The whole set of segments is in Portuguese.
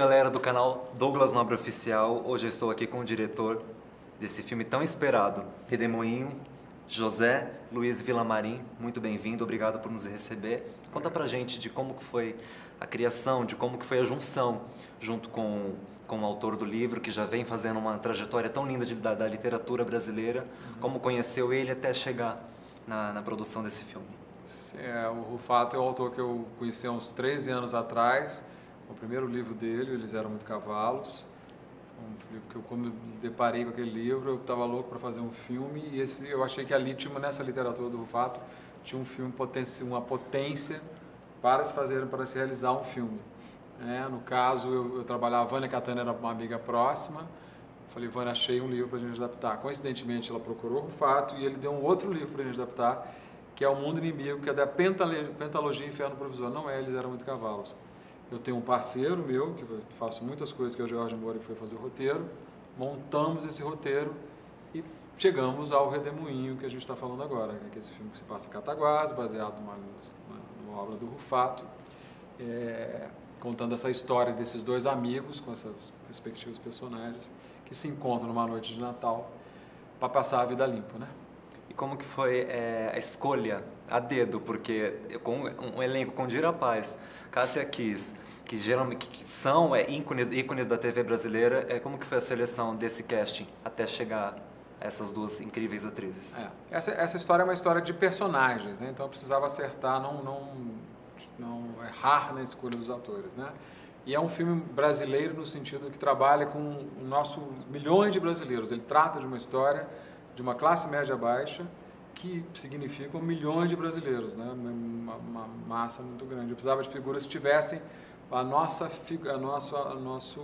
galera do canal Douglas Nobre Oficial. Hoje eu estou aqui com o diretor desse filme tão esperado, Redemoinho, José Luiz Vilamarim. Muito bem-vindo, obrigado por nos receber. Conta pra gente de como que foi a criação, de como que foi a junção junto com, com o autor do livro, que já vem fazendo uma trajetória tão linda de, da, da, literatura brasileira, uhum. como conheceu ele até chegar na, na produção desse filme. É, o Rufato é um autor que eu conheci há uns 13 anos atrás, o primeiro livro dele, Eles Eram Muito Cavalos, um livro que eu, quando deparei com aquele livro, eu estava louco para fazer um filme e esse, eu achei que ali tinha, nessa literatura do Rufato, tinha um filme, uma potência para se fazer, para se realizar um filme. É, no caso, eu, eu trabalhava, a Vânia Catana era uma amiga próxima, falei, Vânia, achei um livro para a gente adaptar. Coincidentemente, ela procurou o Rufato e ele deu um outro livro para a gente adaptar, que é O Mundo Inimigo, que é da Pentalogia Inferno Provisório. Não é, eles eram muito cavalos. Eu tenho um parceiro meu, que faço muitas coisas, que é o Jorge Moura, que foi fazer o roteiro. Montamos esse roteiro e chegamos ao Redemoinho que a gente está falando agora, né? que é esse filme que se passa em Cataguás, baseado numa, numa obra do Rufato, é, contando essa história desses dois amigos, com seus respectivos personagens, que se encontram numa noite de Natal para passar a vida limpa, né? E como que foi é, a escolha a dedo, porque com um elenco com Dira Paz, Cássia Kiss, que geralmente que são é, ícones, ícones da TV brasileira, é, como que foi a seleção desse casting até chegar a essas duas incríveis atrizes? É, essa, essa história é uma história de personagens, né? então eu precisava acertar, não, não, não errar na escolha dos atores, né? E é um filme brasileiro no sentido que trabalha com o nosso milhões de brasileiros. Ele trata de uma história de uma classe média baixa que significam milhões de brasileiros, né? uma, uma massa muito grande. Eu precisava de figuras que tivessem a nossa, a nossa, a nosso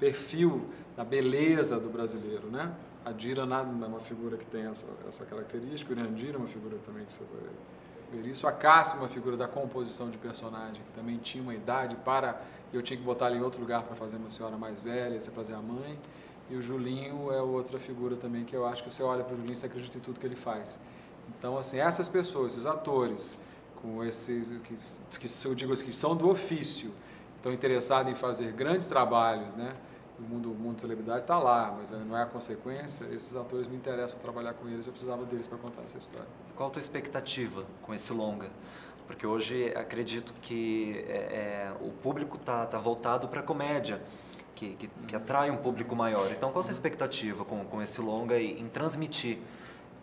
perfil da beleza do brasileiro, né? A Dira é uma figura que tem essa, essa característica, o Irandira é uma figura também que você vai ver isso. A Cássia é uma figura da composição de personagem, que também tinha uma idade para... Eu tinha que botar ele em outro lugar para fazer uma senhora mais velha, você fazer a mãe. E o Julinho é outra figura também que eu acho que você olha para o Julinho e acredita em tudo que ele faz. Então, assim, essas pessoas, esses atores, com esses que, que eu digo assim, que são do ofício, estão interessados em fazer grandes trabalhos, né? O mundo, o mundo celebridade está lá, mas não é a consequência. Esses atores me interessam trabalhar com eles, eu precisava deles para contar essa história. Qual a tua expectativa com esse longa? Porque hoje acredito que é, é, o público está tá voltado para a comédia que, que, que, atrai um público maior. Então, qual a sua expectativa com, com esse longa e em transmitir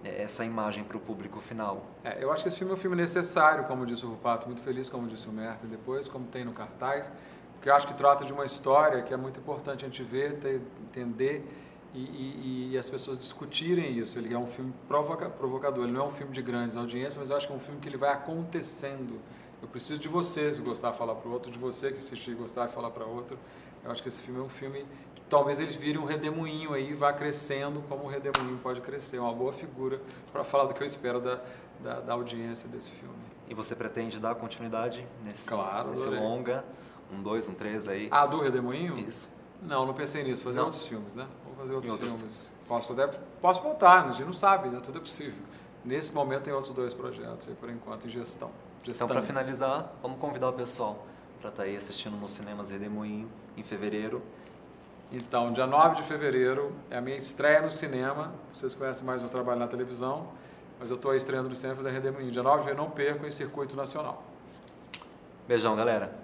é, essa imagem para o público final? É, eu acho que esse filme é um filme necessário, como disse o Rupato, muito feliz, como disse o Merta depois, como tem no cartaz, porque eu acho que trata de uma história que é muito importante a gente ver, ter, entender e, e, e, as pessoas discutirem isso. Ele é um filme provoca, provocador, ele não é um filme de grandes audiências, mas eu acho que é um filme que ele vai acontecendo. Eu preciso de vocês gostar de falar para o outro, de você que assistir gostar de falar para outro. Eu acho que esse filme é um filme que talvez eles virem um redemoinho aí, vá crescendo como o redemoinho pode crescer. É uma boa figura para falar do que eu espero da, da, da, audiência desse filme. E você pretende dar continuidade nesse, claro, nesse longa? Um dois, um três aí? Ah, do redemoinho? Isso. Não, não pensei nisso. Fazer não. outros filmes, né? Vou fazer outros, outros filmes. Posso, até, posso voltar, a gente não sabe, né? tudo é possível. Nesse momento tem outros dois projetos aí, por enquanto, em gestão. gestão. Então, para finalizar, vamos convidar o pessoal para estar tá aí assistindo nos cinemas Redemoinho em fevereiro. Então, dia 9 de fevereiro é a minha estreia no cinema. Vocês conhecem mais o trabalho na televisão, mas eu estou estreando no cinema fazendo Redemoinho. Dia 9 de fevereiro, não perco em circuito nacional. Beijão, galera.